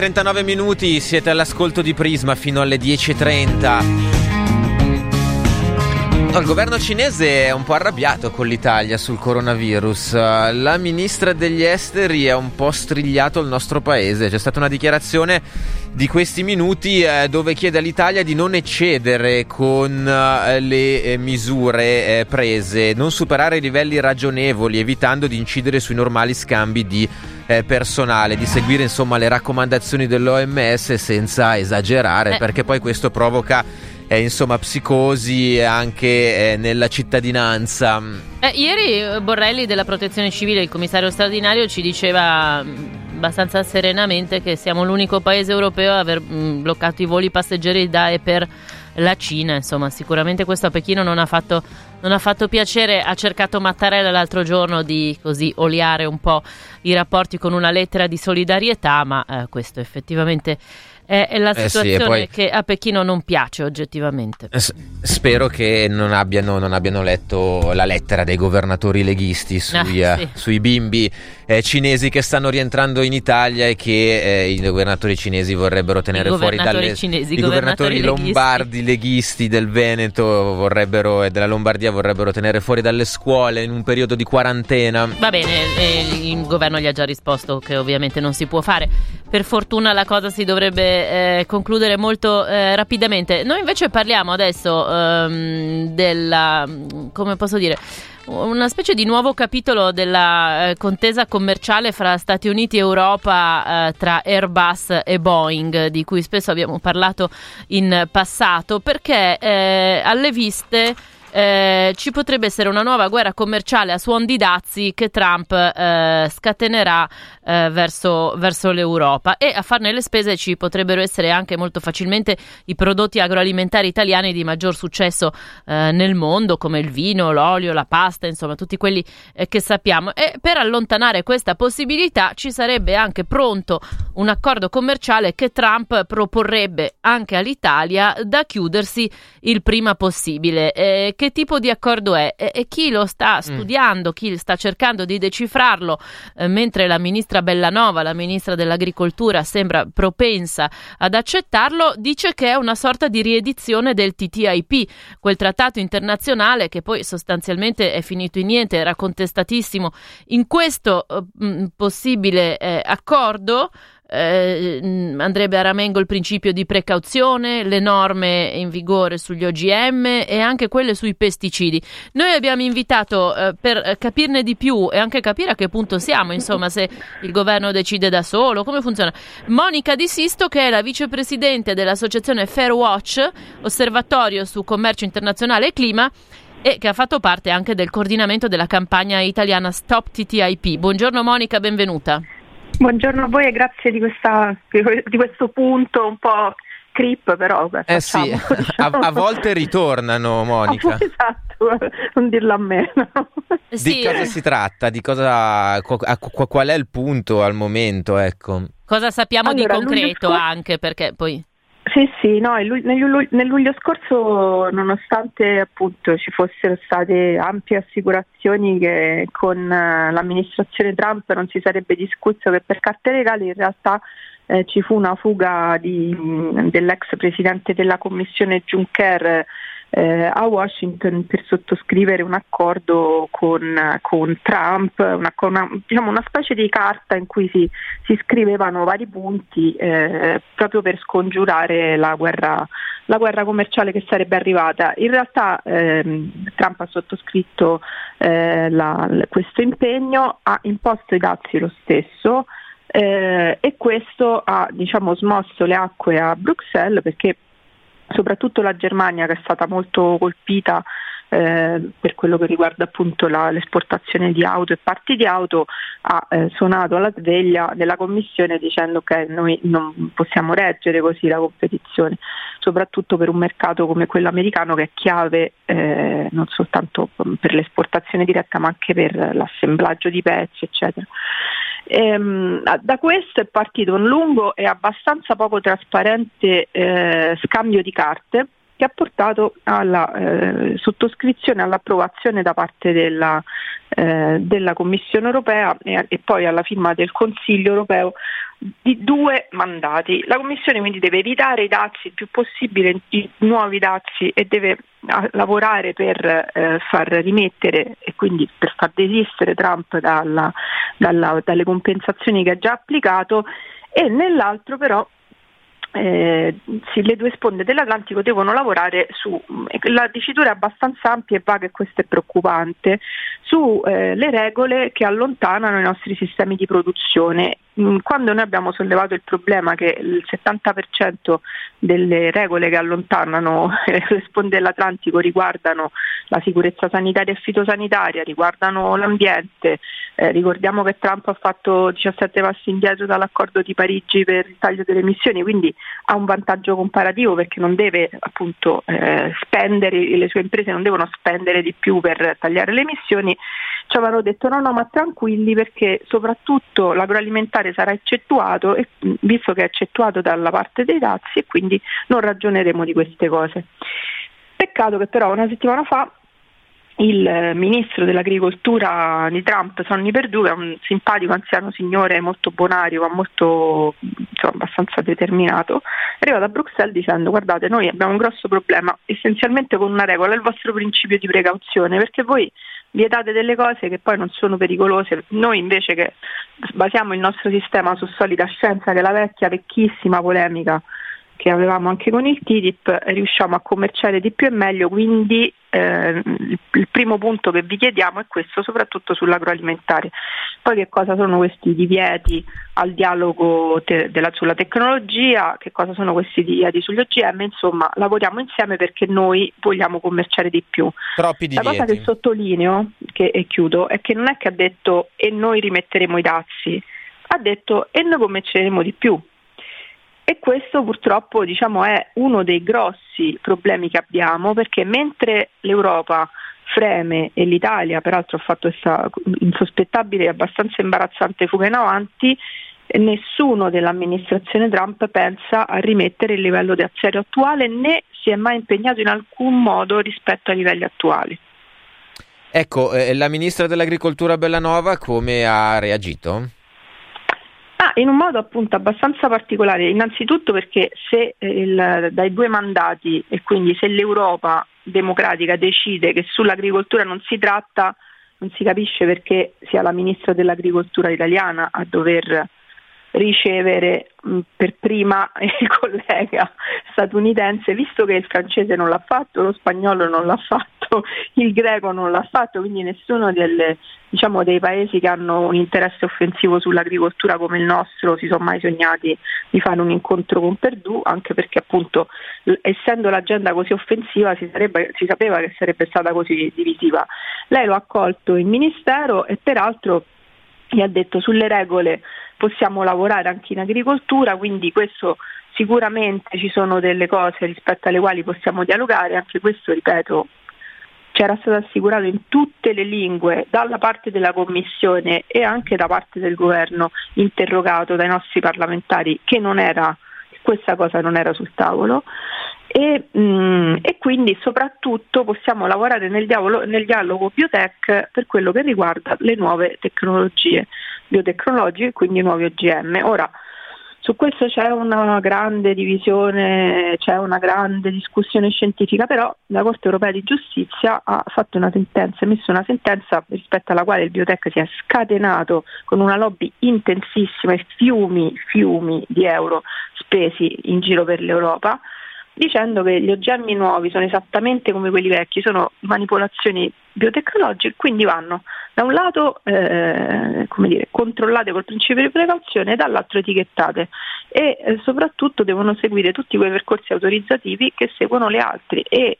39 minuti, siete all'ascolto di Prisma fino alle 10.30. No, il governo cinese è un po' arrabbiato con l'Italia sul coronavirus. La ministra degli esteri è un po' strigliato il nostro paese. C'è stata una dichiarazione di questi minuti eh, dove chiede all'Italia di non eccedere con eh, le eh, misure prese, non superare i livelli ragionevoli, evitando di incidere sui normali scambi di personale, di seguire insomma le raccomandazioni dell'OMS senza esagerare, perché poi questo provoca eh, insomma psicosi anche eh, nella cittadinanza. Eh, ieri eh, Borrelli della Protezione Civile, il commissario straordinario, ci diceva mh, abbastanza serenamente che siamo l'unico paese europeo a aver mh, bloccato i voli passeggeri da e per la Cina. Insomma, sicuramente questo a Pechino non ha fatto, non ha fatto piacere. Ha cercato Mattarella l'altro giorno di così oliare un po' i rapporti con una lettera di solidarietà, ma eh, questo effettivamente è, è la Eh sì, situazione poi- che a Pechino non piace oggettivamente. S- spero che non abbiano, non abbiano letto la lettera dei governatori leghisti sui, Ah, eh, sì. sui bimbi eh, cinesi che stanno rientrando in Italia e che eh, i governatori cinesi vorrebbero tenere I fuori governatori dalle cinesi, i governatori governatori leghisti. lombardi leghisti del Veneto vorrebbero e della Lombardia vorrebbero tenere fuori dalle scuole in un periodo di quarantena. Va bene, eh, il governo gli ha già risposto che ovviamente non si può fare. Per fortuna la cosa si dovrebbe eh, concludere molto eh, rapidamente. Noi invece parliamo adesso ehm, della, come posso dire, una specie di nuovo capitolo della eh, contesa commerciale fra Stati Uniti e Europa eh, tra Airbus e Boeing, di cui spesso abbiamo parlato in passato, perché eh, alle viste eh, ci potrebbe essere una nuova guerra commerciale a suon di dazi che Trump eh, scatenerà eh, verso, verso, l'Europa e a farne le spese ci potrebbero essere anche molto facilmente i prodotti agroalimentari italiani di maggior successo eh, nel mondo come il vino, l'olio, la pasta, insomma tutti quelli eh, che sappiamo e per allontanare questa possibilità ci sarebbe anche pronto un accordo commerciale che Trump proporrebbe anche all'Italia da chiudersi il prima possibile. Che tipo di accordo è? E, e chi lo sta mm. studiando, mm. chi sta cercando di decifrarlo, eh, mentre la ministra Bellanova, la ministra dell'Agricoltura, sembra propensa ad accettarlo, dice che è una sorta di riedizione del TTIP, quel trattato internazionale che poi sostanzialmente è finito in niente, era contestatissimo. In questo eh, possibile eh, accordo eh, andrebbe a ramengo il principio di precauzione, le norme in vigore sugli OGM e anche quelle sui pesticidi. Noi abbiamo invitato eh, per capirne di più e anche capire a che punto siamo, insomma, se il governo decide da solo, come funziona. Monica Di Sisto, che è la vicepresidente dell'associazione Fairwatch, osservatorio su commercio internazionale e clima e che ha fatto parte anche del coordinamento della campagna italiana Stop TTIP. Buongiorno Monica, benvenuta. Buongiorno a voi e grazie di, questa, di questo punto un po' creep però beh, eh sì, diciamo. a, a, volte ritornano Monica esatto, non dirlo a me no. di cosa si tratta? Di cosa, qual è il punto al momento ecco. cosa sappiamo allora, di concreto scorso... anche perché poi sì, sì, no, nel luglio scorso, nonostante appunto ci fossero state ampie assicurazioni che con eh, l'amministrazione Trump non si sarebbe discusso che per carte legali, in realtà eh, ci fu una fuga di, dell'ex presidente della commissione Juncker eh, a Washington per sottoscrivere un accordo con, con Trump, una, una, diciamo una, specie di carta in cui si, si scrivevano vari punti eh, proprio per scongiurare la guerra, la guerra, commerciale che sarebbe arrivata. In realtà ehm, Trump ha sottoscritto eh, la, questo impegno, ha imposto i dazi lo stesso. Eh, e questo ha diciamo, smosso le acque a Bruxelles perché soprattutto la Germania che è stata molto colpita eh, per quello che riguarda appunto la, l'esportazione di auto e parti di auto ha eh, suonato alla sveglia della Commissione dicendo che noi non possiamo reggere così la competizione, soprattutto per un mercato come quello americano che è chiave eh, non soltanto per l'esportazione diretta ma anche per l'assemblaggio di pezzi eccetera. Ehm, da questo è partito un lungo e abbastanza poco trasparente eh, scambio di carte che ha portato alla eh, sottoscrizione, all'approvazione da parte della, eh, della Commissione europea e, e, poi alla firma del Consiglio europeo di due mandati. La Commissione quindi deve evitare i dazi il più possibile, i nuovi dazi e deve lavorare per eh, far rimettere e quindi per far desistere Trump dalla, dalla, dalle compensazioni che ha già applicato e nell'altro però eh, sì, le due sponde dell'Atlantico devono lavorare su, la dicitura è abbastanza ampia e vaga e questo è preoccupante, sulle eh, regole che allontanano i nostri sistemi di produzione. Mm, quando noi abbiamo sollevato il problema che il 70% delle regole che allontanano le sponde dell'Atlantico riguardano la sicurezza sanitaria e fitosanitaria, riguardano l'ambiente, eh, ricordiamo che Trump ha fatto 17 passi indietro dall'accordo di Parigi per il taglio delle emissioni, quindi ha un vantaggio comparativo perché non deve appunto eh, spendere, le sue imprese non devono spendere di più per tagliare le emissioni ci avevano detto no no ma tranquilli perché soprattutto l'agroalimentare sarà eccettuato e, visto che è eccettuato dalla parte dei dazi e quindi non ragioneremo di queste cose. Peccato che però una settimana fa il ministro dell'agricoltura di Trump, Sonny Perdue, è un simpatico anziano signore molto bonario, ma molto insomma, abbastanza determinato, è arrivato a Bruxelles dicendo guardate noi abbiamo un grosso problema essenzialmente con una regola, il vostro principio di precauzione, perché voi vietate delle cose che poi non sono pericolose. Noi invece che basiamo il nostro sistema su solida scienza, che è la vecchia, vecchissima polemica che avevamo anche con il TTIP, riusciamo a commerciare di più e meglio, quindi eh, il primo punto che vi chiediamo è questo, soprattutto sull'agroalimentare. Poi che cosa sono questi divieti al dialogo te- della, sulla tecnologia, che cosa sono questi divieti sugli OGM, insomma lavoriamo insieme perché noi vogliamo commerciare di più. Troppi La cosa che sottolineo, che, e chiudo, è che non è che ha detto e noi rimetteremo i dazi, ha detto e noi commerceremo di più. E questo purtroppo diciamo, è uno dei grossi problemi che abbiamo perché mentre l'Europa freme e l'Italia peraltro ha fatto questa insospettabile e abbastanza imbarazzante fuga in avanti, nessuno dell'amministrazione Trump pensa a rimettere il livello di aziario attuale né si è mai impegnato in alcun modo rispetto ai livelli attuali. Ecco, eh, la ministra dell'agricoltura Bellanova come ha reagito? Ah, in un modo appunto abbastanza particolare, innanzitutto perché se eh, il, dai due mandati e quindi se l'Europa democratica decide che sull'agricoltura non si tratta, non si capisce perché sia la ministra dell'agricoltura italiana a dover ricevere mh, per prima il collega statunitense, visto che il francese non l'ha fatto, lo spagnolo non l'ha fatto, il greco non l'ha fatto, quindi nessuno delle, diciamo, dei paesi che hanno un interesse offensivo sull'agricoltura come il nostro si sono mai sognati di fare un incontro con Perdù, anche perché appunto essendo l'agenda così offensiva si, sarebbe, si sapeva che sarebbe stata così divisiva. Lei lo ha accolto in ministero e peraltro gli ha detto sulle regole possiamo lavorare anche in agricoltura, quindi questo sicuramente ci sono delle cose rispetto alle quali possiamo dialogare, anche questo ripeto c'era stato assicurato in tutte le lingue dalla parte della Commissione e anche da parte del governo interrogato dai nostri parlamentari che era, questa cosa non era sul tavolo. E, mh, mm, e, quindi soprattutto possiamo lavorare nel dialogo, nel dialogo biotech per quello che riguarda le nuove tecnologie biotecnologiche, quindi nuovi OGM. Ora, su questo c'è una grande divisione, c'è una grande discussione scientifica, però la Corte europea di giustizia ha fatto una sentenza, emesso una sentenza rispetto alla quale il biotech si è scatenato con una lobby intensissima e fiumi, fiumi di euro spesi in giro per l'Europa dicendo che gli OGM nuovi sono esattamente come quelli vecchi, sono manipolazioni biotecnologiche, quindi vanno da un lato eh, dire, controllate col principio di precauzione e dall'altro etichettate e eh, soprattutto devono seguire tutti quei percorsi autorizzativi che seguono le altre e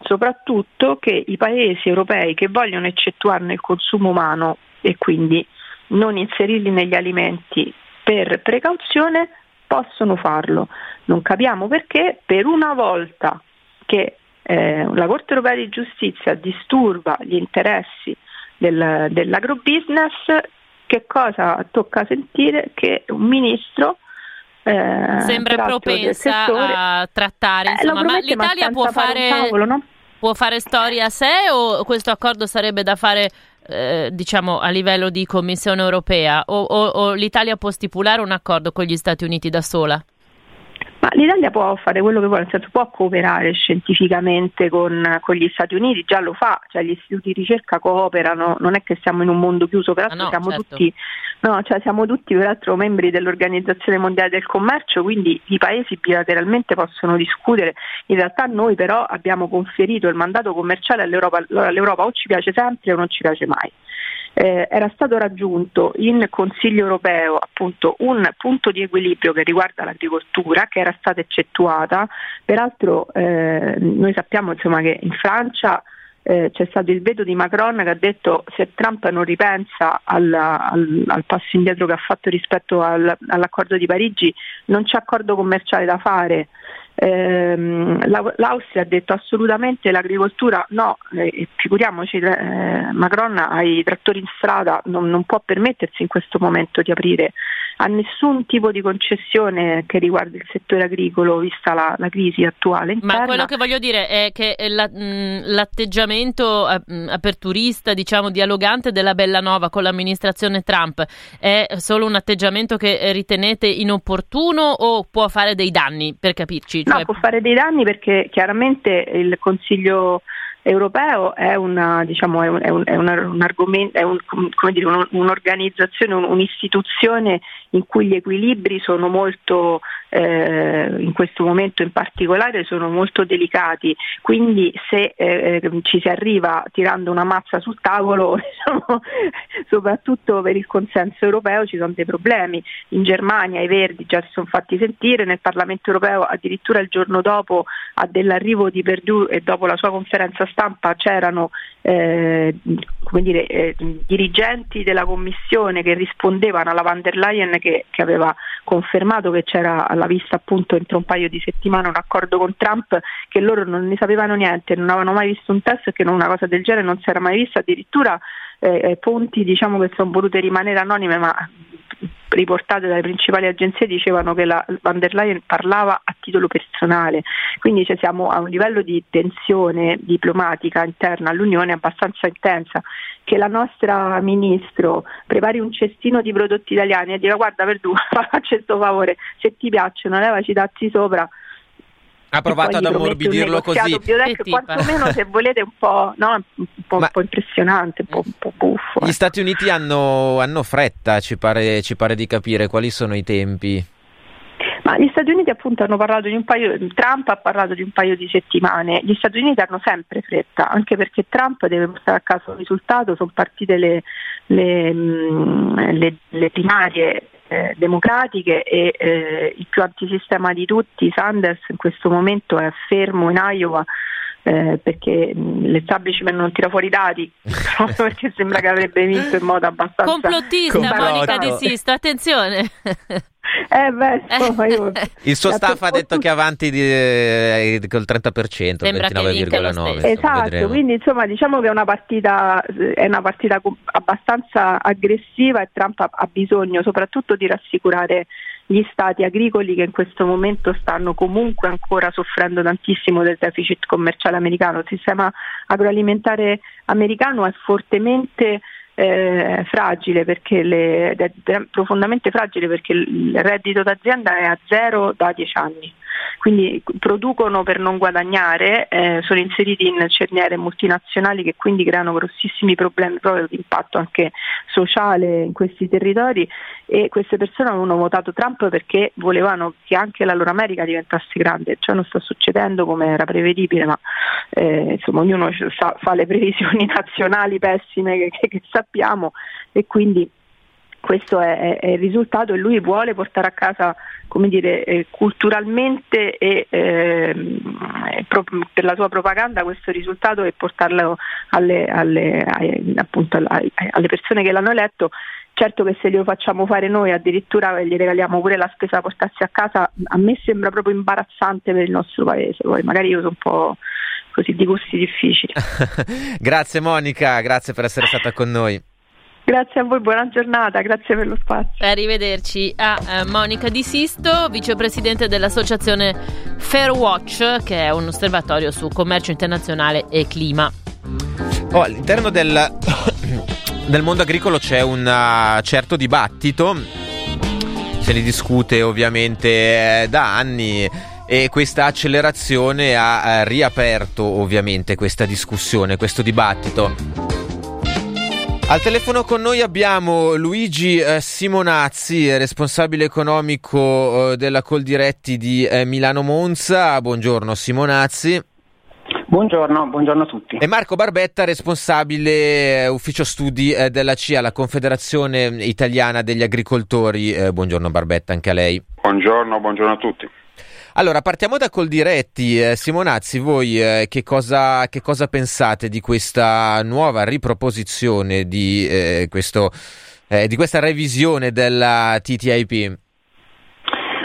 soprattutto che i paesi europei che vogliono eccettuarne il consumo umano e quindi non inserirli negli alimenti per precauzione possono farlo. Non capiamo perché per una volta che eh, la Corte europea di giustizia disturba gli interessi del, dell'agrobusiness, che cosa tocca sentire? Che un ministro eh, sembra propensa a trattare, eh, insomma, ma l'Italia può fare, tavolo, no? Può fare storia a sé o questo accordo sarebbe da fare eh, diciamo a livello di Commissione europea o, o, o l'Italia può stipulare un accordo con gli Stati Uniti da sola? Ma l'Italia può fare quello che vuole, nel senso può cooperare scientificamente con, con, gli Stati Uniti, già lo fa, cioè gli istituti di ricerca cooperano, non è che siamo in un mondo chiuso, peraltro ah no, siamo, certo. tutti, no, cioè siamo tutti peraltro membri dell'Organizzazione Mondiale del Commercio, quindi i paesi bilateralmente possono discutere, in realtà noi però abbiamo conferito il mandato commerciale all'Europa, allora l'Europa o ci piace sempre o non ci piace mai eh, era stato raggiunto in Consiglio europeo appunto un punto di equilibrio che riguarda l'agricoltura che era stata eccettuata, peraltro eh, noi sappiamo insomma, che in Francia eh, c'è stato il veto di Macron che ha detto se Trump non ripensa al, al, al passo indietro che ha fatto rispetto al, all'accordo di Parigi non c'è accordo commerciale da fare ehm, l'Austria ha detto assolutamente l'agricoltura no, eh, figuriamoci eh, Macron ai trattori in strada non, non, può permettersi in questo momento di aprire a nessun tipo di concessione che riguardi il settore agricolo vista la, la crisi attuale. Interna. Ma quello che voglio dire è che la, mh, l'atteggiamento mh, aperturista, diciamo dialogante della Bellanova con l'amministrazione Trump è solo un atteggiamento che ritenete inopportuno o può fare dei danni per capirci? No, cioè... può fare dei danni perché chiaramente il Consiglio europeo è, una, diciamo, è, un, è, un, è un, argomento, è un, dire, un'organizzazione, un'istituzione in cui gli equilibri sono molto eh, in questo momento in particolare sono molto delicati, quindi se eh, ci si arriva tirando una mazza sul tavolo, diciamo, soprattutto per il consenso europeo ci sono dei problemi. In Germania i Verdi già si sono fatti sentire, nel Parlamento europeo addirittura il giorno dopo dell'arrivo di Perdue e dopo la sua conferenza stampa c'erano eh, dire, eh, dirigenti della Commissione che rispondevano alla van der Leyen che, che, aveva confermato che c'era alla vista appunto entro un paio di settimane un accordo con Trump che loro non ne sapevano niente, non avevano mai visto un test e che una cosa del genere non si era mai vista, addirittura eh, fonti diciamo che sono volute rimanere anonime ma riportate dalle principali agenzie dicevano che la van der Leyen parlava a titolo personale, quindi cioè, siamo a un livello di tensione diplomatica interna all'Unione abbastanza intensa, che la nostra ministro prepari un cestino di prodotti italiani e dica guarda per due, faccia questo favore, se ti piacciono levaci i dazi sopra, ha provato ad ammorbidirlo così. Biotech, quantomeno se volete un po', no? un, po', un po', impressionante, un po', un po buffo. Gli eh. Stati Uniti hanno, hanno fretta, ci pare, ci pare di capire quali sono i tempi. Ma gli Stati Uniti appunto hanno parlato di un paio, Trump ha parlato di un paio di settimane, gli Stati Uniti hanno sempre fretta, anche perché Trump deve portare a casa un risultato, sono partite le, le, mm, le, le primarie eh, democratiche e eh, il più antisistema di tutti, Sanders, in questo momento è fermo in Iowa eh, perché l'establishment non tira fuori i dati proprio perché sembra che avrebbe vinto in modo abbastanza complottista Monica De Sisto attenzione eh beh, insomma, io, il suo staff ha detto che avanti di, eh, col 30%, 29,9%. Esatto, vedremo. quindi insomma diciamo che è una partita, è una partita abbastanza aggressiva e Trump ha, ha bisogno soprattutto di rassicurare gli stati agricoli che in questo momento stanno comunque ancora soffrendo tantissimo del deficit commerciale americano. Il sistema agroalimentare americano è fortemente eh, fragile perché le, è profondamente fragile perché il reddito d'azienda è a zero da dieci anni quindi producono per non guadagnare, eh, sono inseriti in cerniere multinazionali che quindi creano grossissimi problemi proprio di impatto anche sociale in questi territori. E queste persone avevano votato Trump perché volevano che anche la loro America diventasse grande, ciò non sta succedendo come era prevedibile, ma eh, insomma ognuno fa le previsioni nazionali pessime che, che, che sappiamo. E quindi questo è, è, il risultato e lui vuole portare a casa come dire, eh, culturalmente e eh, pro, per la sua propaganda questo risultato e portarlo alle, alle, ai, appunto, alle, alle persone che l'hanno eletto. Certo che se glielo facciamo fare noi, addirittura gli regaliamo pure la spesa a portarsi a casa, a me sembra proprio imbarazzante per il nostro paese. Poi magari io sono un po' così di gusti difficili. grazie Monica, grazie per essere stata con noi. Grazie a voi, buona giornata, grazie per lo spazio. Arrivederci a uh, Monica Di Sisto, vicepresidente dell'associazione Fairwatch, che è un osservatorio su commercio internazionale e clima. Oh, all'interno del, del mondo agricolo c'è un uh, certo dibattito, se ne discute ovviamente eh, da anni e questa accelerazione ha eh, riaperto ovviamente questa discussione, questo dibattito. Al telefono con noi abbiamo Luigi eh, Simonazzi, responsabile economico eh, della Coldiretti di eh, Milano Monza. Buongiorno Simonazzi. Buongiorno, buongiorno, a tutti. E Marco Barbetta, responsabile ufficio studi della CIA, la Confederazione Italiana degli Agricoltori. Buongiorno Barbetta, anche a lei. Buongiorno, buongiorno a tutti. Allora, partiamo da Coldiretti. Eh, Simonazzi, voi eh, che, cosa, che, cosa, pensate di questa nuova riproposizione, di, eh, questo, eh, di questa revisione della TTIP?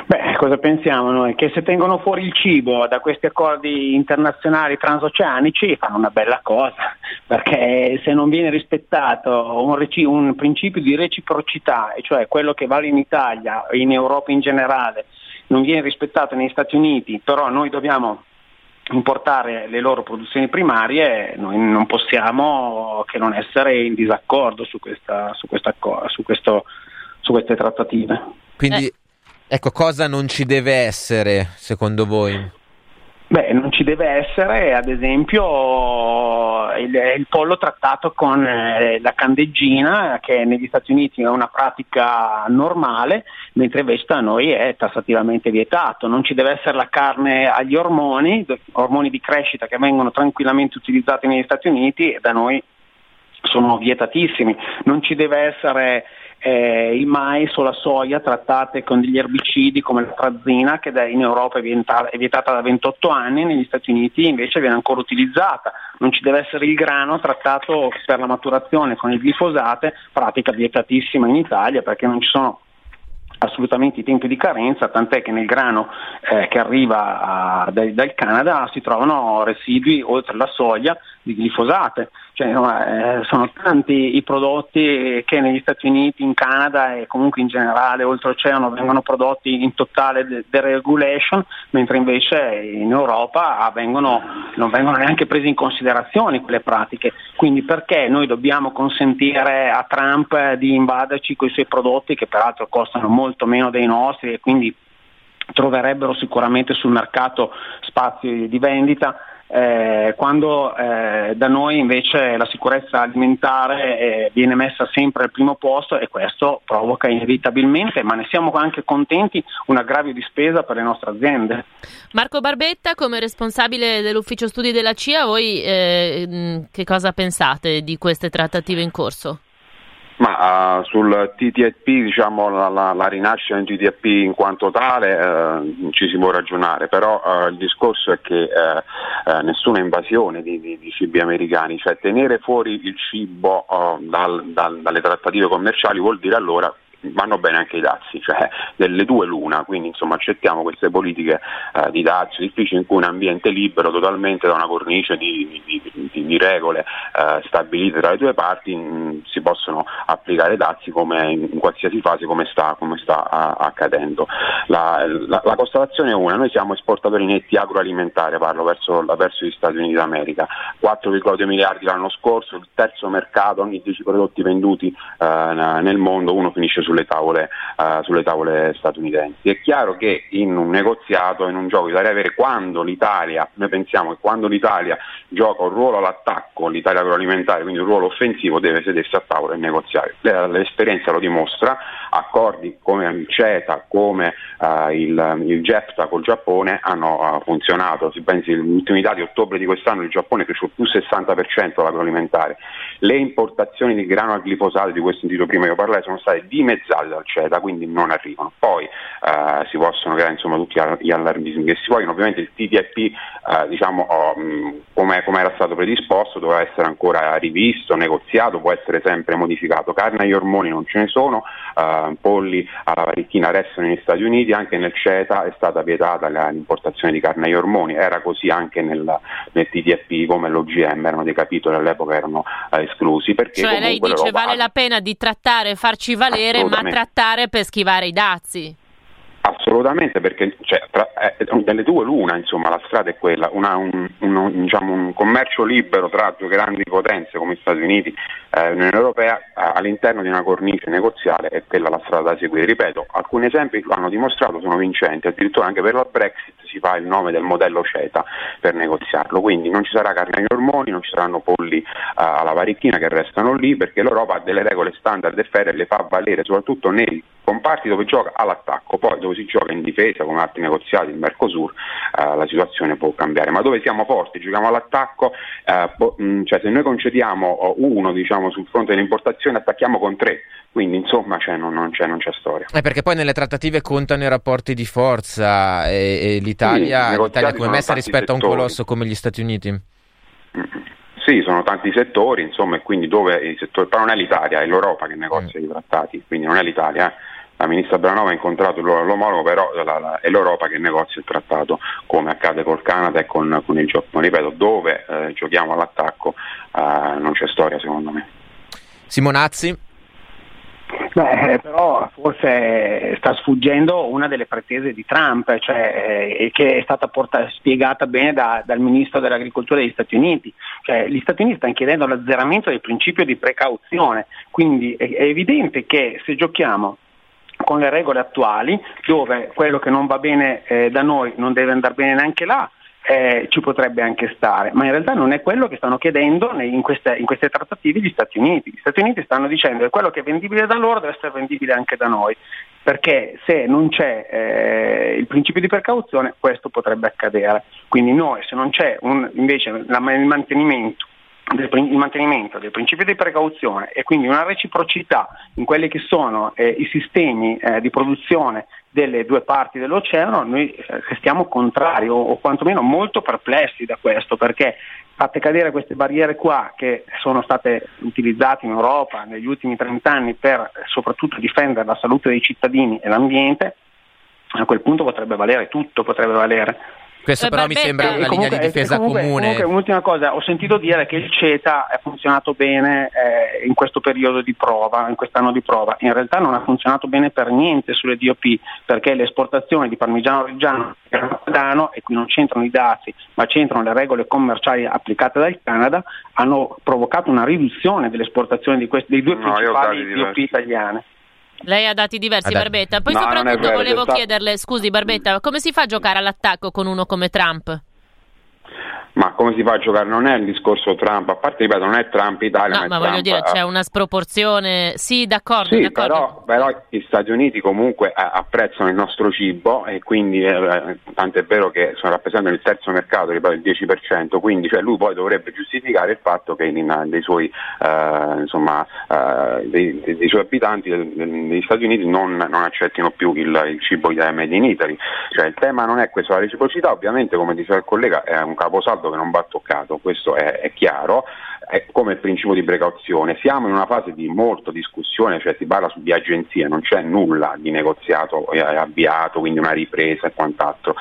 Beh, cosa pensiamo noi? Che se tengono fuori il cibo da questi accordi internazionali transoceanici fanno una bella cosa, perché se non viene rispettato un, reci- un principio di reciprocità, e cioè quello che vale in Italia in Europa in generale, non viene rispettato negli Stati Uniti, però noi dobbiamo importare le loro produzioni primarie, noi non possiamo che non essere in disaccordo su, questa, su, questa, su, questo, su queste trattative. Quindi, eh. ecco, cosa non ci deve essere secondo voi? Beh, non ci deve essere, ad esempio, il, il pollo trattato con eh, la candeggina, che negli Stati Uniti è una pratica normale, mentre invece da noi è tassativamente vietato. Non ci deve essere la carne agli ormoni, ormoni di crescita che vengono tranquillamente utilizzati negli Stati Uniti e da noi sono vietatissimi. Non ci deve essere eh, il mais o la soia trattate con degli erbicidi come la trazina che in Europa è vietata, è vietata da 28 anni, negli Stati Uniti invece viene ancora utilizzata. Non ci deve essere il grano trattato per la maturazione con il glifosate, pratica vietatissima in Italia perché non ci sono assolutamente i tempi di carenza, tant'è che nel grano eh, che arriva a, dal, dal Canada si trovano residui oltre alla soia di glifosate. Cioè, insomma, eh, sono tanti i prodotti che negli Stati Uniti, in Canada e comunque in generale oltreoceano vengono prodotti in totale deregulation, mentre invece in Europa vengono, non vengono neanche prese in considerazione quelle pratiche. Quindi perché noi dobbiamo consentire a Trump di invaderci con i suoi prodotti che peraltro costano molto meno dei nostri e quindi troverebbero sicuramente sul mercato spazi di vendita eh, quando eh, da noi invece la sicurezza alimentare eh, viene messa sempre al primo posto e questo provoca inevitabilmente, ma ne siamo anche contenti, un aggravio di spesa per le nostre aziende. Marco Barbetta, come responsabile dell'ufficio studi della CIA, voi eh, che cosa pensate di queste trattative in corso? Ma uh, sul TTIP, diciamo, la, la, la, rinascita in TTIP in quanto tale uh, ci si può ragionare, però uh, il discorso è che nessuna invasione di, di, di, cibi americani, cioè tenere fuori il cibo dal, dal, dalle trattative commerciali vuol dire allora vanno bene anche i dazi, cioè delle due l'una, quindi insomma accettiamo queste politiche eh, di dazi difficili in cui un ambiente libero totalmente da una cornice di, di, di, di regole eh, stabilite tra le due parti mh, si possono applicare dazi come in, in qualsiasi fase come sta, come sta a, accadendo. La, la, la, constatazione è una, noi siamo esportatori netti agroalimentari, parlo verso, verso gli Stati Uniti d'America, 4,2 miliardi l'anno scorso, il terzo mercato, ogni 10 prodotti venduti eh, nel mondo, uno finisce su sulle tavole, uh, sulle tavole statunitensi. È chiaro che in un negoziato, in un gioco, bisogna avere quando l'Italia, noi pensiamo che quando l'Italia gioca un ruolo all'attacco, l'Italia agroalimentare, quindi un ruolo offensivo, deve sedersi a tavola e negoziare. L'esperienza lo dimostra, accordi come il CETA, come uh, il, il GEFTA col Giappone hanno uh, funzionato, si pensi agli ultimi dati, ottobre di quest'anno il Giappone è cresciuto più 60% l'agroalimentare, le importazioni di grano al glifosato di cui ho sentito prima io parlare sono state dimezzate dimezzati dal CETA, quindi non arrivano. Poi eh, si possono creare insomma, tutti gli allarmismi che si vogliono, ovviamente il TTIP eh, diciamo, oh, come, era stato predisposto doveva essere ancora rivisto, negoziato, può essere sempre modificato. Carne agli ormoni non ce ne sono, eh, polli alla varicchina restano negli Stati Uniti, anche nel CETA è stata vietata l'importazione di carne agli ormoni, era così anche nel, nel TTIP come l'OGM, erano dei capitoli all'epoca erano eh, esclusi. Perché cioè lei dice vale la pena di trattare e farci valere ma trattare per schivare i dazi. Assolutamente, perché cioè, tra, eh, delle due l'una, insomma, la strada è quella, una, un, un, diciamo, un, commercio libero tra due grandi potenze come gli Stati Uniti e eh, l'Unione Europea all'interno di una cornice negoziale è quella la strada da seguire. Ripeto, alcuni esempi lo hanno dimostrato, sono vincenti, addirittura anche per la Brexit si fa il nome del modello CETA per negoziarlo, quindi non ci sarà carne agli ormoni, non ci saranno polli uh, alla varichina che restano lì perché l'Europa ha delle regole standard e ferre e le fa valere soprattutto nei comparti dove gioca all'attacco, poi dove si gioca in difesa come altri negoziati, il Mercosur, uh, la situazione può cambiare, ma dove siamo forti, giochiamo all'attacco, uh, po- mh, cioè se noi concediamo uno diciamo, sul fronte dell'importazione attacchiamo con tre, quindi insomma cioè, non, non, c'è, non, c'è, storia. Eh, perché poi nelle trattative contano i rapporti di forza e, e l'Italia, sì, l'Italia come messa rispetto settori. a un colosso come gli Stati Uniti? Sì, sono tanti settori, insomma, e quindi dove i settori, però non è l'Italia, è l'Europa che negozia mm. i trattati, quindi non è l'Italia. Eh. La ministra Branova ha incontrato l'omologo, però la, la, è l'Europa che negozia il trattato, come accade col Canada e con, con il Giappone. Ripeto, dove eh, giochiamo all'attacco eh, non c'è storia secondo me. Simonazzi, Beh, però forse sta sfuggendo una delle pretese di Trump, cioè, eh, che è stata portata, spiegata bene da, dal ministro dell'agricoltura degli Stati Uniti. Cioè, gli Stati Uniti stanno chiedendo l'azzeramento del principio di precauzione, quindi è, è evidente che se giochiamo con le regole attuali, dove quello che non va bene eh, da noi non deve andare bene neanche là, eh, ci potrebbe anche stare, ma in realtà non è quello che stanno chiedendo in queste, in queste trattative gli Stati Uniti. Gli Stati Uniti stanno dicendo che quello che è vendibile da loro deve essere vendibile anche da noi, perché se non c'è eh, il principio di precauzione questo potrebbe accadere. Quindi noi se non c'è un- invece la- il mantenimento il mantenimento del principio di precauzione e quindi una reciprocità in quelli che sono eh, i sistemi eh, di produzione delle due parti dell'oceano, noi eh, restiamo contrari o, o quantomeno molto perplessi da questo perché fatte cadere queste barriere qua che sono state utilizzate in Europa negli ultimi 30 anni per soprattutto difendere la salute dei cittadini e l'ambiente, a quel punto potrebbe valere tutto, potrebbe valere. Questo Eh, però mi sembra una linea comunque- di difesa comunque- comune. comunque un'ultima cosa, ho sentito dire che il CETA è funzionato bene eh, in questo periodo di prova, in quest'anno di prova. In realtà non ha funzionato bene per niente sulle DOP, perché le esportazioni di parmigiano reggiano e padano, e qui non c'entrano i dazi, ma c'entrano le regole commerciali applicate dal Canada, hanno provocato una riduzione delle esportazioni di questi, dei due No, principali DOP italiane. Lei ha dati diversi, Ah, dai. Barbetta. Poi No, soprattutto vero, volevo stato- chiederle, scusi Barbetta, come si fa a giocare all'attacco con uno come Trump? Ma come si fa a giocare? Non è il discorso Trump, a parte ripeto, non è Trump Italia, No, ma ma voglio Trump, dire, eh, c'è una sproporzione. Sì, d'accordo, Sì, d'accordo. però, però gli Stati Uniti comunque eh, apprezzano il nostro cibo e quindi eh, tanto è vero che sono, rappresentano il terzo mercato, ripeto il 10%, quindi cioè, lui poi dovrebbe giustificare il fatto che in- dei, suoi, eh, insomma, eh, dei, dei- suoi abitanti degli Stati Uniti non, non accettino più il, il cibo eh, made in Italy. Cioè, il tema non è questo, la reciprocità ovviamente come diceva il collega è un caposaldo che non va toccato, questo è, è chiaro, è come il principio di precauzione. Siamo in una fase di molta discussione, cioè si parla di agenzie, non c'è nulla di negoziato avviato, quindi una ripresa e quant'altro.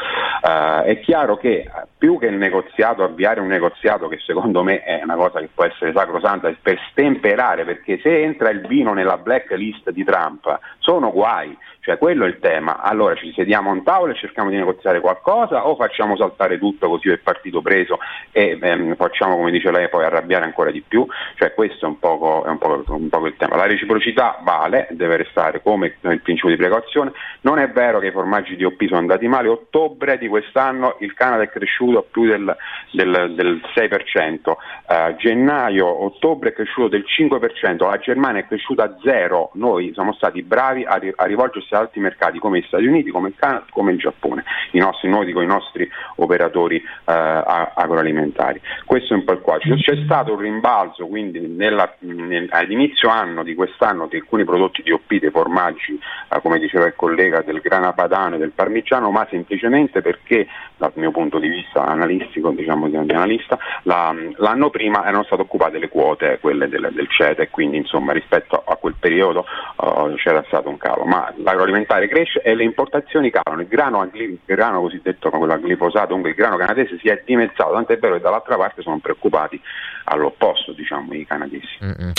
Eh, è chiaro che eh, più che il negoziato, avviare un negoziato che secondo me è una cosa che può essere sacrosanta per stemperare, perché se entra il vino nella blacklist di Trump sono guai. Cioè quello è il tema. Allora ci sediamo a un tavolo e cerchiamo di negoziare qualcosa o facciamo saltare tutto così è partito preso e ehm, facciamo come dice lei poi arrabbiare ancora di più? Cioè questo è un poco, è un poco- un poco il tema. La reciprocità vale, deve restare come il principio di precauzione. Non è vero che i formaggi DOP sono andati male. Ottobre di quest'anno il Canada è cresciuto a più del, del- del 6%, Eh, gennaio, ottobre è cresciuto del 5%, la Germania è cresciuta a zero. Noi siamo stati bravi a, ri- a rivolgersi ad altri mercati come gli Stati Uniti, come il Canada, come il Giappone, i nostri, noi dico i nostri operatori a- agroalimentari. Questo è un po' il quadro. C'è stato un rimbalzo quindi nella- nel- all'inizio anno di quest'anno di alcuni prodotti DOP, dei formaggi, eh, come diceva il collega, del grana padano e del parmigiano, ma semplicemente perché dal mio punto di vista analistico, diciamo di analista, la- l'anno prima erano state occupate le quote, quelle del, del CETA, e quindi insomma rispetto a quel periodo eh, c'era stato un calo. Ma l'agroalimentare cresce e le importazioni calano. Il grano, il grano cosiddetto quello glifosato, comunque il grano canadese si è dimezzato, tant'è vero che dall'altra parte sono preoccupati all'opposto, diciamo, i canadesi. Mm-mm.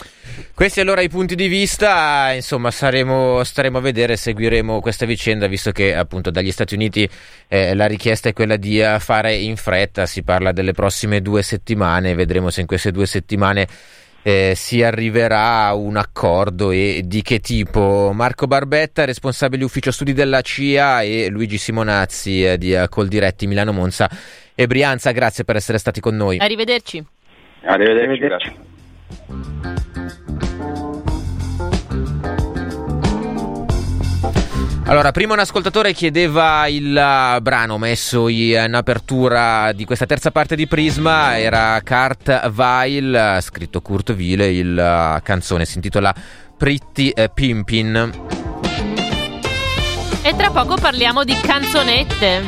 Questi allora i punti di vista, insomma saremo, staremo a vedere, seguiremo questa vicenda visto che appunto dagli Stati Uniti eh, la richiesta è quella di eh, fare in fretta, si parla delle prossime due settimane, vedremo se in queste due settimane eh, si arriverà a un accordo e di che tipo. Marco Barbetta, responsabile ufficio studi della CIA e Luigi Simonazzi eh, di eh, Coldiretti Milano Monza e Brianza, grazie per essere stati con noi. Arrivederci. Arrivederci. Arrivederci. Allora, prima un ascoltatore chiedeva il uh, brano messo in apertura di questa terza parte di Prisma, era Kurt Weil, uh, scritto Kurt Vile, il uh, canzone si intitola Pretty eh, Pimpin. E tra poco parliamo di canzonette.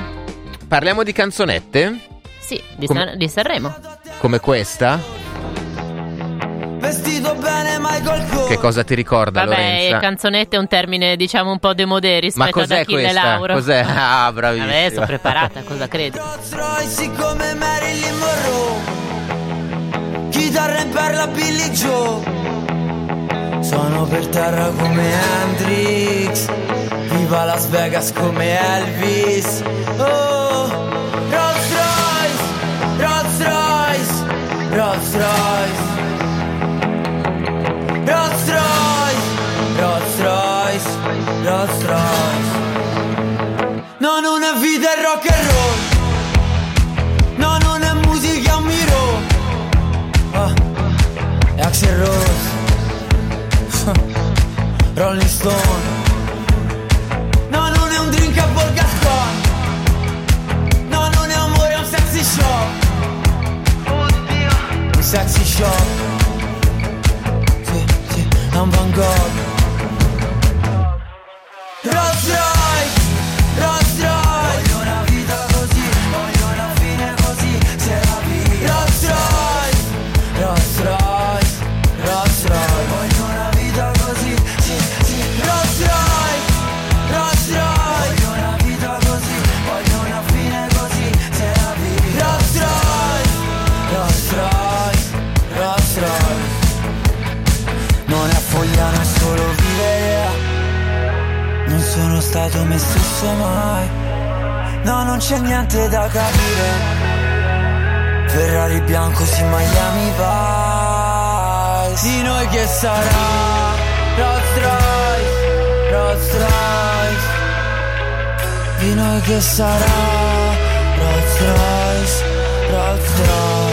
Parliamo di canzonette Sì, di, San- di Sanremo. come questa? Che cosa ti ricorda Vabbè, Lorenza? canzonette è un termine diciamo un po' demodé Ma rispetto ad cos'è Achille questa? Lauro. Cos'è? Ah, bravissima. Vabbè, sono preparata, cosa credi? Rolls Royce come Marilyn Monroe Chitarra in perla Billy Joe Sono per terra come Hendrix Viva Las Vegas come Elvis Oh Rolls Royce Rolls Royce Rolls Royce Rolls Royce, Rolls Royce, Rolls Royce. Non una vita rock and roll. No, non è musica, è un miro. Ah, Axel Rose. Rolling Stone. No, non è un drink a Borgascon. No, non è amore, è un sexy shop. Oddio. Un sexy shop sì, è un Van Gogh stesso mai. No, non c'è niente da capire. Ferrari bianco, sì, Miami Vice. Di noi che sarà? Rolls Royce, Rolls Royce. Di noi che sarà? Rolls Royce, Rolls Royce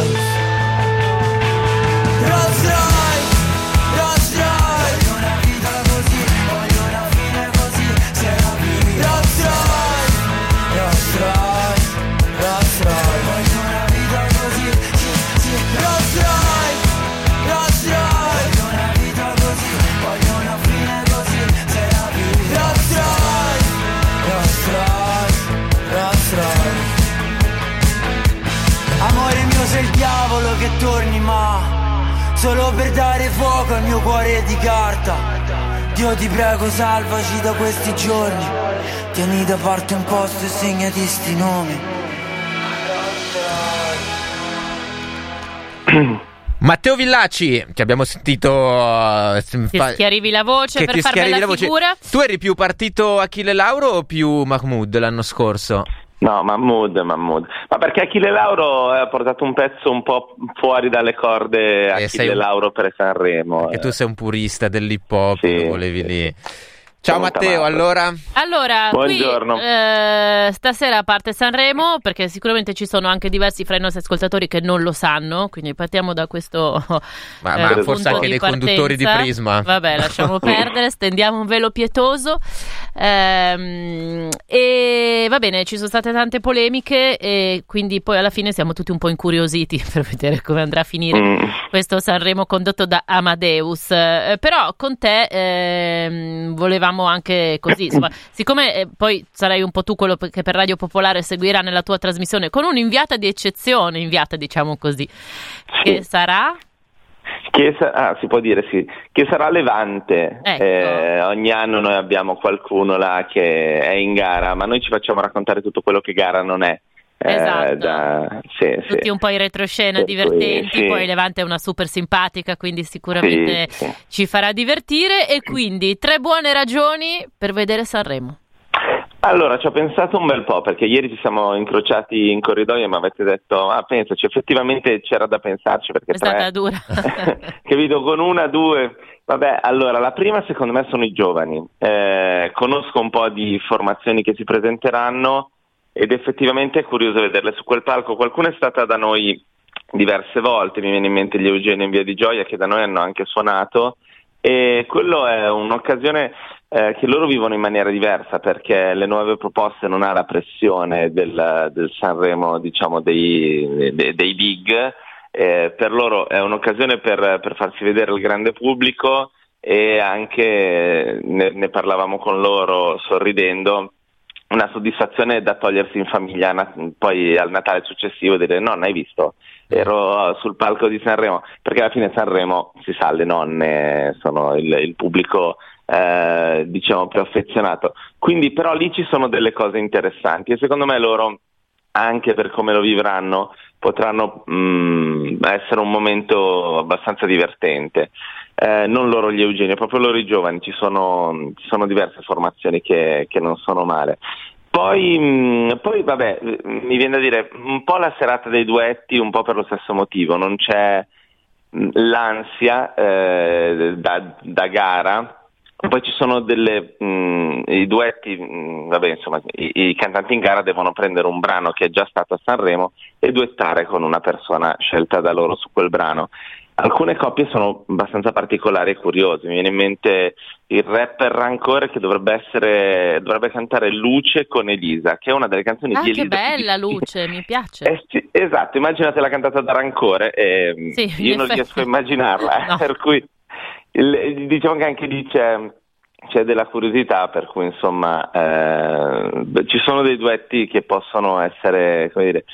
Solo per dare fuoco al mio cuore di carta Dio ti prego salvaci da questi giorni Tieni da parte un posto e segnati sti nomi Matteo Villaci, che abbiamo sentito. uh, Ti fa- schiarivi la voce che per far bella la voce. figura. Tu eri più partito Achille Lauro o più Mahmood l'anno scorso? No, Mahmood, Mahmood. Ma perché Achille Lauro ha portato un pezzo un po' fuori dalle corde Achille Eh, sei un- Lauro per Sanremo. Perché eh. tu sei un purista dell'hip hop, Sì, volevi sì. lì. Ciao Matteo, allora. Allora, Buongiorno. qui eh, stasera parte Sanremo perché sicuramente ci sono anche diversi fra i nostri ascoltatori che non lo sanno, quindi partiamo da questo Ma, eh, ma punto forse anche dei conduttori di partenza. Prisma. Vabbè, lasciamo perdere, stendiamo un velo pietoso. Ehm, e va bene, ci sono state tante polemiche e quindi poi alla fine siamo tutti un po' incuriositi per vedere come andrà a finire Mm. questo Sanremo condotto da Amadeus. Eh, però con te ehm, volevamo anche così, insomma, siccome eh, poi sarai un po' tu quello che per Radio Popolare seguirà nella tua trasmissione con un'inviata di eccezione, inviata diciamo così, che sarà Che sa- ah, si può dire sì, che sarà Levante. Ecco. Eh, ogni anno noi abbiamo qualcuno là che è in gara, ma noi ci facciamo raccontare tutto quello che gara non è. Eh, Esatto. da- sì, sì. tutti un po' in retroscena Per cui, divertenti, sì. poi Levante è una super simpatica, quindi sicuramente Sì, sì. ci farà divertire e quindi tre buone ragioni per vedere Sanremo. Allora, ci ho pensato un bel po' perché ieri ci siamo incrociati in corridoio e mi avete detto, ah pensaci, effettivamente c'era da pensarci perché È tre... stata dura. Capito? Con una, due. Vabbè, allora, la prima secondo me sono i giovani. Eh, conosco un po' di formazioni che si presenteranno ed effettivamente è curioso vederle su quel palco. Qualcuna è stata da noi diverse volte, mi viene in mente gli Eugenio in Via di Gioia che da noi hanno anche suonato e quello è un'occasione eh, che loro vivono in maniera diversa perché le nuove proposte non ha la pressione del, del Sanremo, diciamo, dei, dei, dei big, eh, per loro è un'occasione per, per farsi vedere al grande pubblico e anche ne, ne parlavamo con loro sorridendo una soddisfazione da togliersi in famiglia poi al Natale successivo e dire nonna hai visto? Ero sul palco di Sanremo. Perché alla fine Sanremo si sa le nonne sono il, il pubblico eh, diciamo più affezionato. Quindi però lì ci sono delle cose interessanti e secondo me loro anche per come lo vivranno potranno mh, essere un momento abbastanza divertente eh, non loro gli Eugenio, proprio loro i giovani, ci sono, ci sono diverse formazioni che, che non sono male. Poi, mh, poi, vabbè, mi viene da dire un po' la serata dei duetti, un po' per lo stesso motivo, non c'è mh, l'ansia eh, da, da gara. Poi ci sono delle, mh, i duetti, mh, vabbè, insomma, i, i cantanti in gara devono prendere un brano che è già stato a Sanremo e duettare con una persona scelta da loro su quel brano. Alcune coppie sono abbastanza particolari e curiose. Mi viene in mente il rapper Rancore che dovrebbe essere dovrebbe cantare Luce con Elisa, che è una delle canzoni Ah, di Elisa. che bella luce, mi piace. Eh sì, esatto, immaginatela cantata da Rancore, e Sì, io non effetti. riesco a immaginarla, No. per cui il- diciamo che anche lì c'è, c'è della curiosità, per cui insomma eh, ci sono dei duetti che possono essere come dire,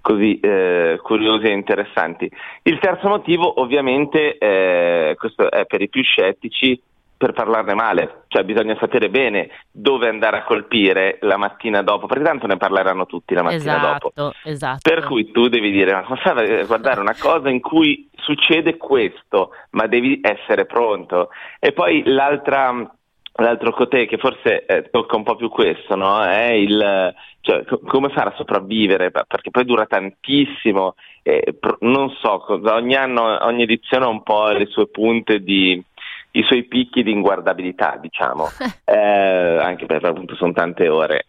così eh, curiosi e interessanti. Il terzo motivo ovviamente, eh, questo è per i più scettici, per parlarne male, cioè bisogna sapere bene dove andare a colpire la mattina dopo, perché tanto ne parleranno tutti la mattina dopo. Esatto, esatto. Per cui tu devi dire, ma come guardare una cosa in cui succede questo, ma devi essere pronto. E poi l'altra, l'altro cotè che forse eh, tocca un po' più questo, no? È il, cioè, co- come fare a sopravvivere, perché poi dura tantissimo, e pro- non so, ogni anno, ogni edizione ha un po' le sue punte di i suoi picchi di inguardabilità, diciamo, eh, anche perché appunto sono tante ore.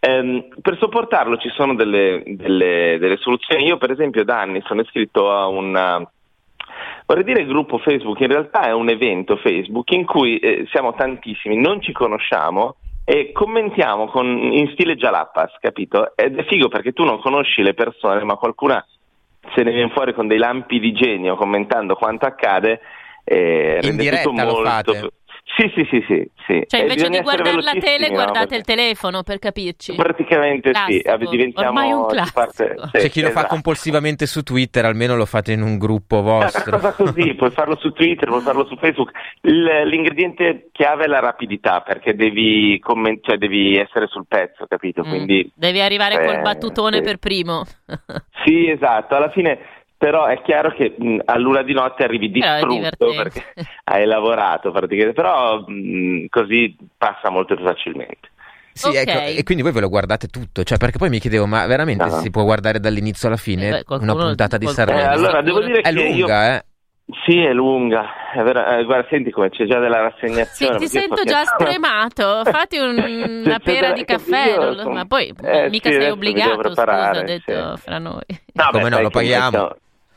Eh, per sopportarlo ci sono delle, delle- delle soluzioni. Io, per esempio, da anni sono iscritto a un vorrei dire gruppo Facebook, in realtà è un evento Facebook in cui eh, siamo tantissimi, non ci conosciamo e commentiamo con- in stile Jalapas, capito? Ed è figo perché tu non conosci le persone, ma qualcuna se ne viene fuori con dei lampi di genio commentando quanto accade. E In rende diretta tutto lo molto fate? Sì, sì, sì, sì. sì. Cioè, E invece bisogna di guardare la tele, no? guardate Perché- il telefono per capirci. Praticamente sì, Classico. eh, diventiamo Ormai un si classico. parte- sì, C'è chi lo fa esatto. compulsivamente su Twitter, almeno lo fate in un gruppo È una vostro. cosa così, puoi farlo su Twitter, puoi farlo su Facebook. Il- l'ingrediente chiave è la rapidità, perché devi, commen- cioè, devi essere sul pezzo, capito? Mm. Quindi Devi arrivare col eh, battutone sì. per primo. sì, esatto. Alla fine, però, è chiaro che mh, all'una di notte arrivi è distrutto perché hai lavorato praticamente, però mh, così passa molto più facilmente. Sì, Ok. ecco, e quindi voi ve lo guardate tutto, cioè perché poi mi chiedevo, ma veramente No. si può guardare dall'inizio alla Eh fine beh, qualcuno- una puntata di Eh, Sanremo? di allora, devo sicuro. dire È che io lunga, eh? Sì, è lunga. È vero- eh, guarda, senti come c'è già della Sì, rassegnazione. ti perché io sento già stremato. Fatti un- una pera di caffè. io sono- Ma poi eh, mica sì, sei devo obbligato, scusa, preparare, detto sì. fra noi. No, Come beh, no, sai lo paghiamo. metto-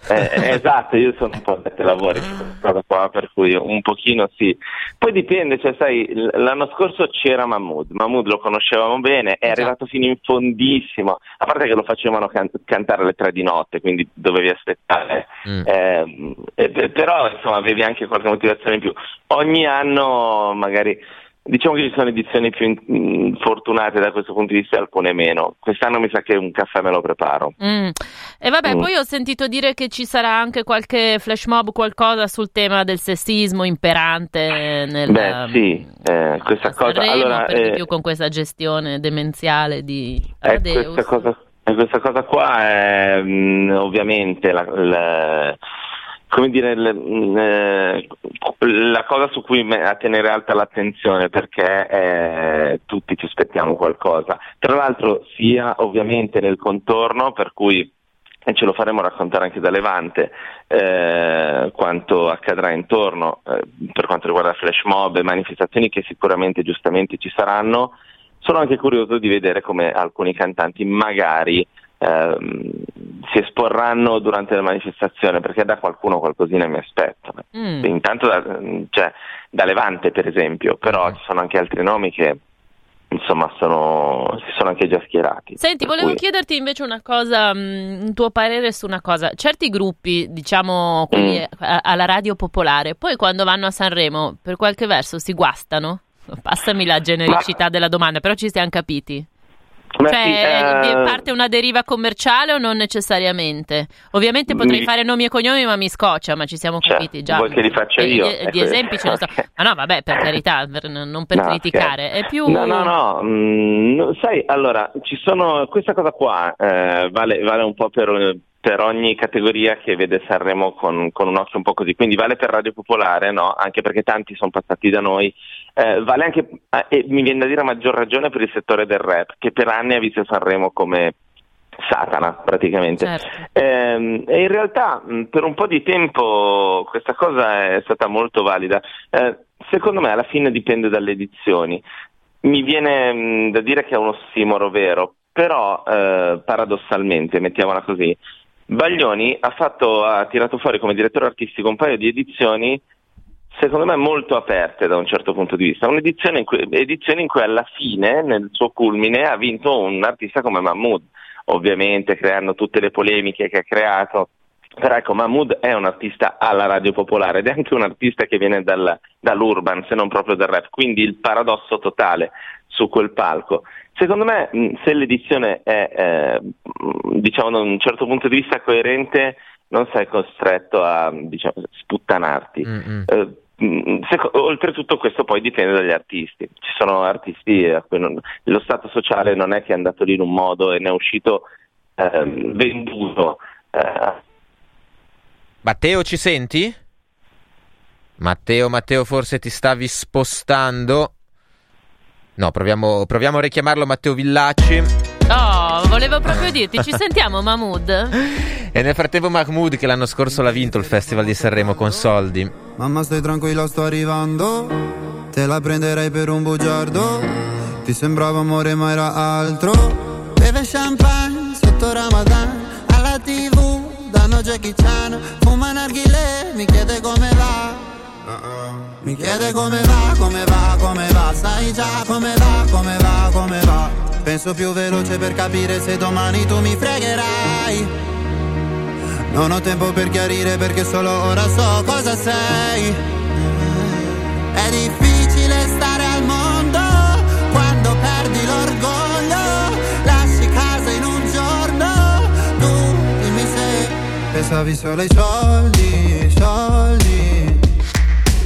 eh, eh, esatto, io sono un po' addetto ai lavori, cosa qua, per cui un pochino sì. Poi dipende, cioè sai, l'anno scorso c'era Mahmood, Mahmood lo conoscevamo bene, è Esatto. arrivato fino in fondissimo, a parte che lo facevano can- cantare alle tre di notte, quindi dovevi aspettare. Mm. Eh, pe- però insomma avevi anche qualche motivazione in più. Ogni anno magari diciamo che ci sono edizioni più in- mm, fortunate da questo punto di vista alcune meno. Quest'anno mi sa che un caffè me lo preparo. Mm. E vabbè, Mm. poi ho sentito dire che ci sarà anche qualche flash mob, qualcosa sul tema del sessismo imperante nel Beh, sì, eh, questa cosa- Sanremo, allora, per di eh, più con questa gestione demenziale di Eh, Amadeus. questa, cosa, eh, questa cosa qua è mm, ovviamente la, la- come dire, l- mm, eh, la cosa su cui a tenere alta l'attenzione perché eh, tutti ci aspettiamo qualcosa. Tra l'altro sia ovviamente nel contorno per cui e ce lo faremo raccontare anche da Levante eh, quanto accadrà intorno eh, per quanto riguarda flash mob e manifestazioni che sicuramente giustamente ci saranno. Sono anche curioso di vedere come alcuni cantanti magari ehm, si esporranno durante la manifestazione perché da qualcuno qualcosina mi aspetto. Mm. Intanto da, cioè, da Levante per esempio, però Mm. ci sono anche altri nomi che insomma sono, si sono anche già schierati. Senti, volevo cui- chiederti invece una cosa, mm, un tuo parere su una cosa. Certi gruppi, diciamo quelli Mm. alla radio popolare, poi quando vanno a Sanremo, per qualche verso si guastano? Passami la genericità della domanda, però ci siamo capiti. Beh, Cioè, sì, eh, eh, parte una deriva commerciale o non necessariamente? Ovviamente potrei Mi- fare nomi e cognomi, ma mi scoccia, ma ci siamo Cioè, capiti già. vuoi che li faccia E- io? e- Di, Ecco. esempi ce ne so. Ma no, vabbè, per carità, per- non per No, criticare. scherzo. È più... No, no, no, mm, no, sai, allora, ci sono, questa cosa qua eh, vale, vale un po' per, per ogni categoria che vede Sanremo con, con un occhio un po' così, quindi vale per Radio Popolare, no? Anche perché tanti sono passati da noi, eh, vale anche, eh, e mi viene da dire a maggior ragione per il settore del rap, che per anni ha visto Sanremo come Satana, praticamente. Certo. Ehm, e in realtà mh, per un po' di tempo questa cosa è stata molto valida. Eh, secondo me alla fine dipende dalle edizioni. Mi viene mh, da dire che è uno ossimoro vero, però eh, paradossalmente, mettiamola così, Baglioni ha, fatto, ha tirato fuori come direttore artistico un paio di edizioni secondo me molto aperte da un certo punto di vista, un'edizione in cui, edizione in cui alla fine, nel suo culmine, ha vinto un artista come Mahmood, ovviamente creando tutte le polemiche che ha creato. Però ecco, Mahmood è un artista alla radio popolare ed è anche un artista che viene dal, dall'urban, se non proprio dal rap, quindi il paradosso totale su quel palco. Secondo me, se l'edizione è, eh, diciamo, da un certo punto di vista coerente, non sei costretto a diciamo, sputtanarti. Eh, oltretutto questo poi dipende dagli artisti. Ci sono artisti a cui non- lo stato sociale non è che è andato lì in un modo e ne è uscito ehm, venduto. Eh, Matteo, ci senti? Matteo, Matteo, forse ti stavi spostando. No, proviamo, proviamo a richiamarlo Matteo Villacci. Oh, volevo proprio dirti, ci sentiamo Mahmood? E nel frattempo Mahmood che l'anno scorso l'ha vinto il Festival di Sanremo con soldi. Mamma stai tranquilla sto arrivando. Te la prenderei per un bugiardo. Ti sembrava amore ma era altro. Beve champagne sotto Ramadan. Alla tv danno Jackie Chan. Fuma narghile mi chiede come va mi chiede come va, come va, come va Sai già come va, come va, come va Penso più veloce per capire se domani tu mi fregherai non ho tempo per chiarire perché solo ora so cosa sei. È difficile stare al mondo quando perdi l'orgoglio. Lasci casa in un giorno. Tu dimmi se pensavi solo ai soldi.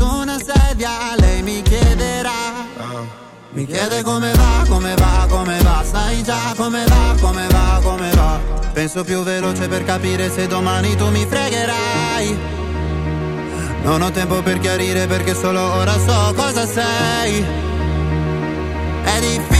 Su una sedia lei mi chiederà. Mi chiede come va, come va, come va Sai già come va, come va, come va. Penso più veloce per capire se domani tu mi fregherai. Non ho tempo per chiarire perché solo ora so cosa sei. È difficile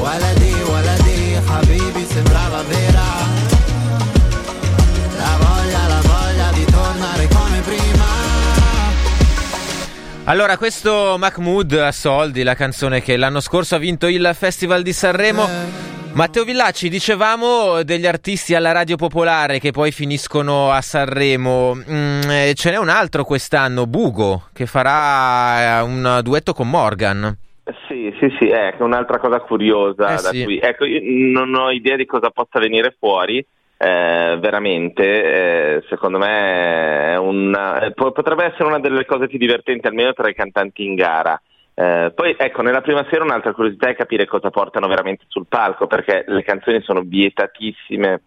ولدي ولدي حبيبي sembrava vera La voglia, la voglia di tornare come prima Allora, questo Mahmood a soldi, la canzone che l'anno scorso ha vinto il Festival di Sanremo. Matteo Villacci, dicevamo degli artisti alla radio popolare che poi finiscono a Sanremo. Mm, eh, ce n'è un altro quest'anno, Bugo, che farà eh, un duetto con Morgan. Sì, sì, sì, ecco, un'altra cosa curiosa Eh da sì. qui. Ecco, io non ho idea di cosa possa venire fuori, eh, veramente, eh, secondo me è una- eh, po- potrebbe essere una delle cose più divertenti, almeno tra i cantanti in gara. Eh, poi ecco, nella prima sera un'altra curiosità è capire cosa portano veramente sul palco, perché le canzoni sono vietatissime,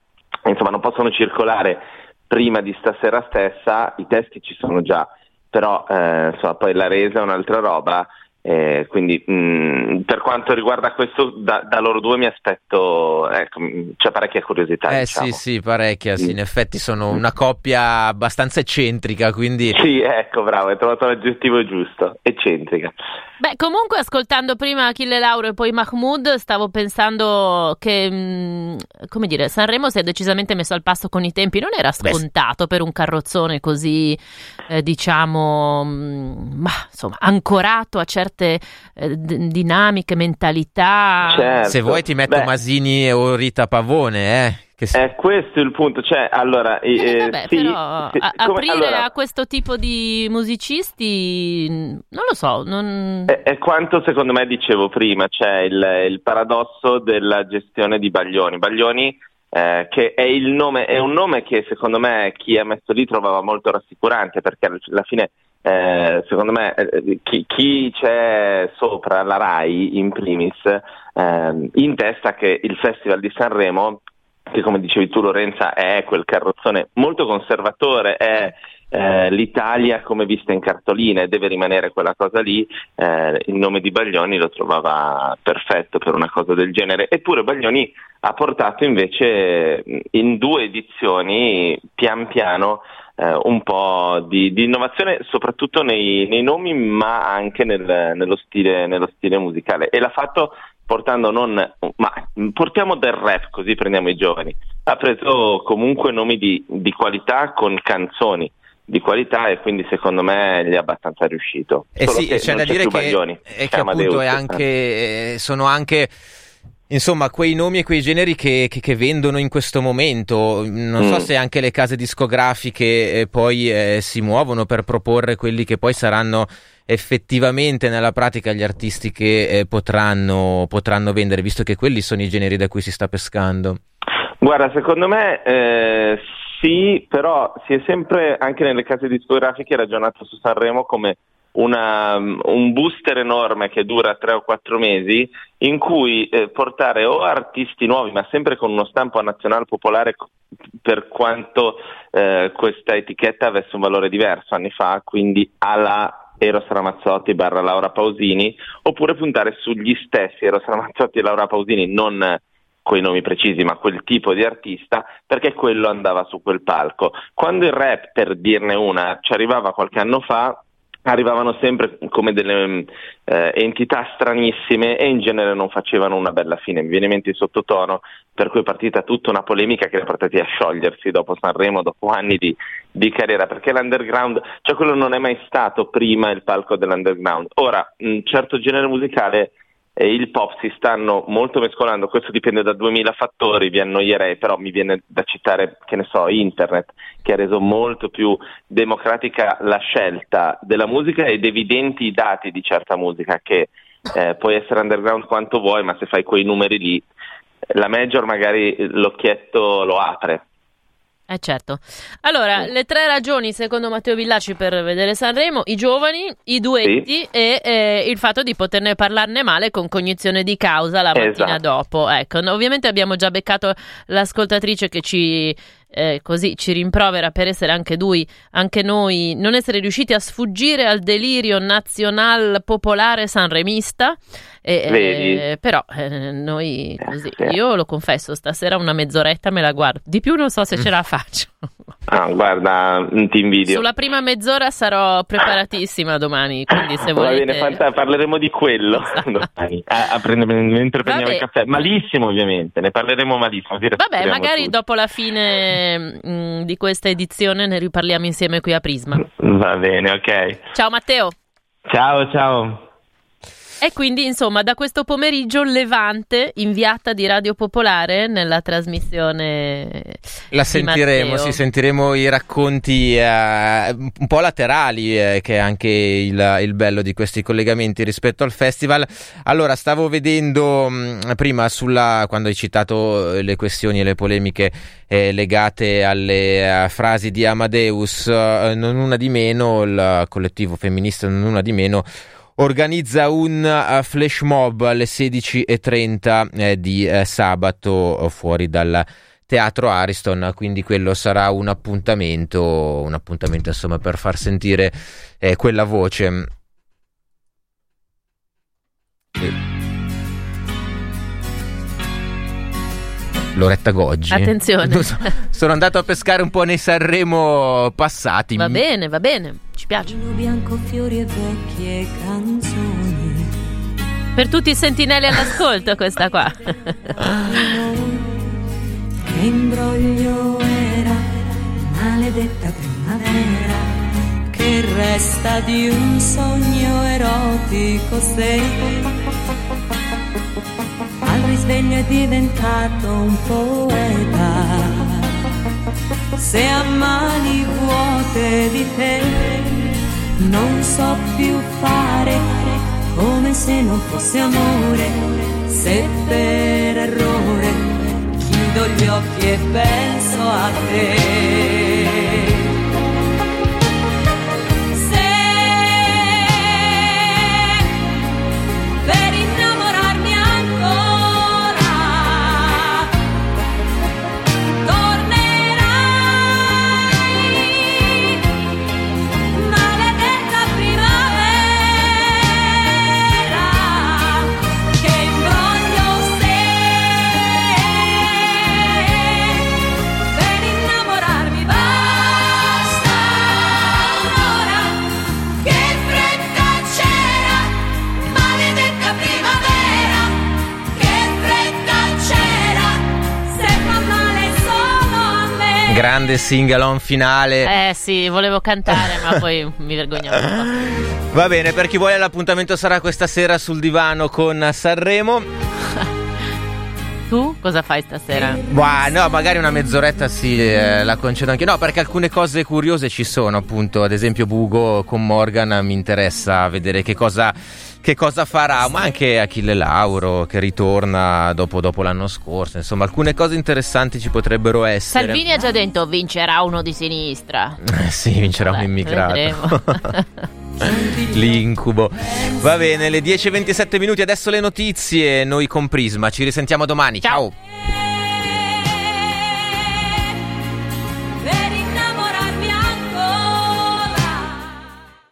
insomma non possono circolare prima di stasera stessa, i testi ci sono già, però eh, insomma, poi la resa è un'altra roba. Eh, quindi mh, per quanto riguarda questo, da, da loro due mi aspetto, ecco, mh, c'è parecchia curiosità. Eh diciamo. sì, sì, parecchia, sì, Mm. in effetti sono una coppia abbastanza eccentrica, quindi... Sì, ecco, bravo, hai trovato l'aggettivo giusto, eccentrica. Beh, comunque ascoltando prima Achille Lauro e poi Mahmood, stavo pensando che, mh, come dire, Sanremo si è decisamente messo al passo con i tempi, non era Beh, scontato per un carrozzone così, eh, diciamo, mh, ma insomma, ancorato a certe eh, d- dinamiche, mentalità. Certo. Se vuoi ti metto Beh, Masini o Rita Pavone, eh. che si- È questo il punto, cioè, allora, eh, Eh, vabbè, sì, però sì, a- come- aprire allora, a questo tipo di musicisti, non lo so, non... È, è quanto secondo me dicevo prima, c'è il, il paradosso della gestione di Baglioni. Baglioni eh, che è, il nome, è un nome che secondo me chi ha messo lì trovava molto rassicurante perché alla fine eh, secondo me eh, chi, chi c'è sopra la RAI in primis ehm, in testa che il Festival di Sanremo che come dicevi tu Lorenza è quel carrozzone molto conservatore, è eh, l'Italia come vista in cartolina e deve rimanere quella cosa lì, eh, il nome di Baglioni lo trovava perfetto per una cosa del genere, eppure Baglioni ha portato invece mh, in due edizioni pian piano eh, un po' di, di innovazione soprattutto nei, nei nomi ma anche nel- nello, stile, nello stile musicale. E l'ha fatto portando non ma portiamo del rap così prendiamo i giovani. Ha preso comunque nomi di, di qualità con canzoni di qualità e quindi secondo me gli è abbastanza riuscito. Eh Solo sì, c'è da dire che, Baglioni, è che appunto è anche, eh, sono anche insomma quei nomi e quei generi che, che- che vendono in questo momento. Non so Mm. se anche le case discografiche eh, poi eh, si muovono per proporre quelli che poi saranno effettivamente nella pratica gli artisti che eh, potranno, potranno vendere, visto che quelli sono i generi da cui si sta pescando. Guarda, secondo me eh, sì, però si è sempre anche nelle case discografiche ragionato su Sanremo come una, un booster enorme che dura tre o quattro mesi in cui eh, portare o artisti nuovi, ma sempre con uno stampo nazionale popolare per quanto eh, questa etichetta avesse un valore diverso anni fa, quindi alla Eros Ramazzotti barra Laura Pausini, oppure puntare sugli stessi Eros Ramazzotti e Laura Pausini, non coi nomi precisi, ma quel tipo di artista, perché quello andava su quel palco. Quando il rap, per dirne una, ci arrivava qualche anno fa, arrivavano sempre come delle mm, eh, entità stranissime e in genere non facevano una bella fine. Mi viene in mente il sottotono, per cui è partita tutta una polemica che è portati a sciogliersi dopo Sanremo, dopo anni di, di carriera, perché l'underground, cioè quello non è mai stato prima il palco dell'underground. Ora, un certo genere musicale e il pop si stanno molto mescolando, questo dipende da 2000 fattori, vi annoierei, però mi viene da citare, che ne so, internet, che ha reso molto più democratica la scelta della musica ed evidenti i dati di certa musica, che eh, puoi essere underground quanto vuoi, ma se fai quei numeri lì, la major magari l'occhietto lo apre. Eh certo. Allora, le tre ragioni secondo Matteo Villacci per vedere Sanremo, i giovani, i duetti e eh, il fatto di poterne parlarne male con cognizione di causa la mattina Esatto. dopo. Ecco, no, ovviamente abbiamo già beccato l'ascoltatrice che ci eh, così ci rimprovera per essere anche lui, anche noi, non essere riusciti a sfuggire al delirio nazional popolare sanremista. Eh, però eh, noi così, sì. io lo confesso, stasera una mezz'oretta me la guardo. Di più non so se ce la faccio. Ah, guarda, mm, ti invidio. Sulla prima mezz'ora sarò preparatissima domani, quindi se Va volete... bene, fanta- parleremo di quello domani, a, a prendere- mentre prendiamo Vabbè. il caffè. Malissimo, ovviamente, ne parleremo malissimo. Vabbè, magari tutti. dopo la fine mm, di questa edizione ne riparliamo insieme qui a Prisma. Va bene, ok. Ciao Matteo! Ciao, ciao. E quindi, insomma, da questo pomeriggio Levante, inviata di Radio Popolare nella trasmissione. La sentiremo, sì, sentiremo i racconti eh, un po' laterali, eh, che è anche il, il bello di questi collegamenti rispetto al festival. Allora, stavo vedendo mh, prima sulla, quando hai citato eh, le questioni e le polemiche eh, legate alle eh, frasi di Amadeus, eh, non una di meno, il collettivo femminista non una di meno organizza un eh, flash mob alle 16.30 eh, di eh, sabato eh, fuori dal Teatro Ariston, quindi quello sarà un appuntamento, un appuntamento insomma per far sentire eh, quella voce. Sì. Loretta Goggi. Attenzione. So, sono andato a pescare un po' nei Sanremo passati. Va bene, va bene, ci piace. bianco, fiori e vecchie canzoni. Per tutti i sentinelli all'ascolto, questa qua. Che imbroglio era, maledetta primavera, che resta di un sogno erotico sei. Al sveglio è diventato un poeta. Se a mani vuote di te non so più fare come se non fosse amore, se per errore chiudo gli occhi e penso a te. Grande sing-along finale. Eh sì, volevo cantare, ma poi mi vergognavo un po'. Va bene, per chi vuole l'appuntamento sarà questa sera sul divano con Sanremo. Tu cosa fai stasera? Bah, no, magari una mezz'oretta sì, eh, la concedo anche. No, perché alcune cose curiose ci sono, appunto. Ad esempio, Bugo con Morgan mi interessa vedere che cosa, che cosa farà. Ma anche Achille Lauro che ritorna dopo, dopo l'anno scorso. Insomma, alcune cose interessanti ci potrebbero essere. Salvini ha già detto vincerà uno di sinistra. Eh, sì, vincerà Vabbè, un immigrato. L'incubo. Va bene, le 10.27 minuti, adesso le notizie. Noi con Prisma. Ci risentiamo domani. Ciao. Ciao.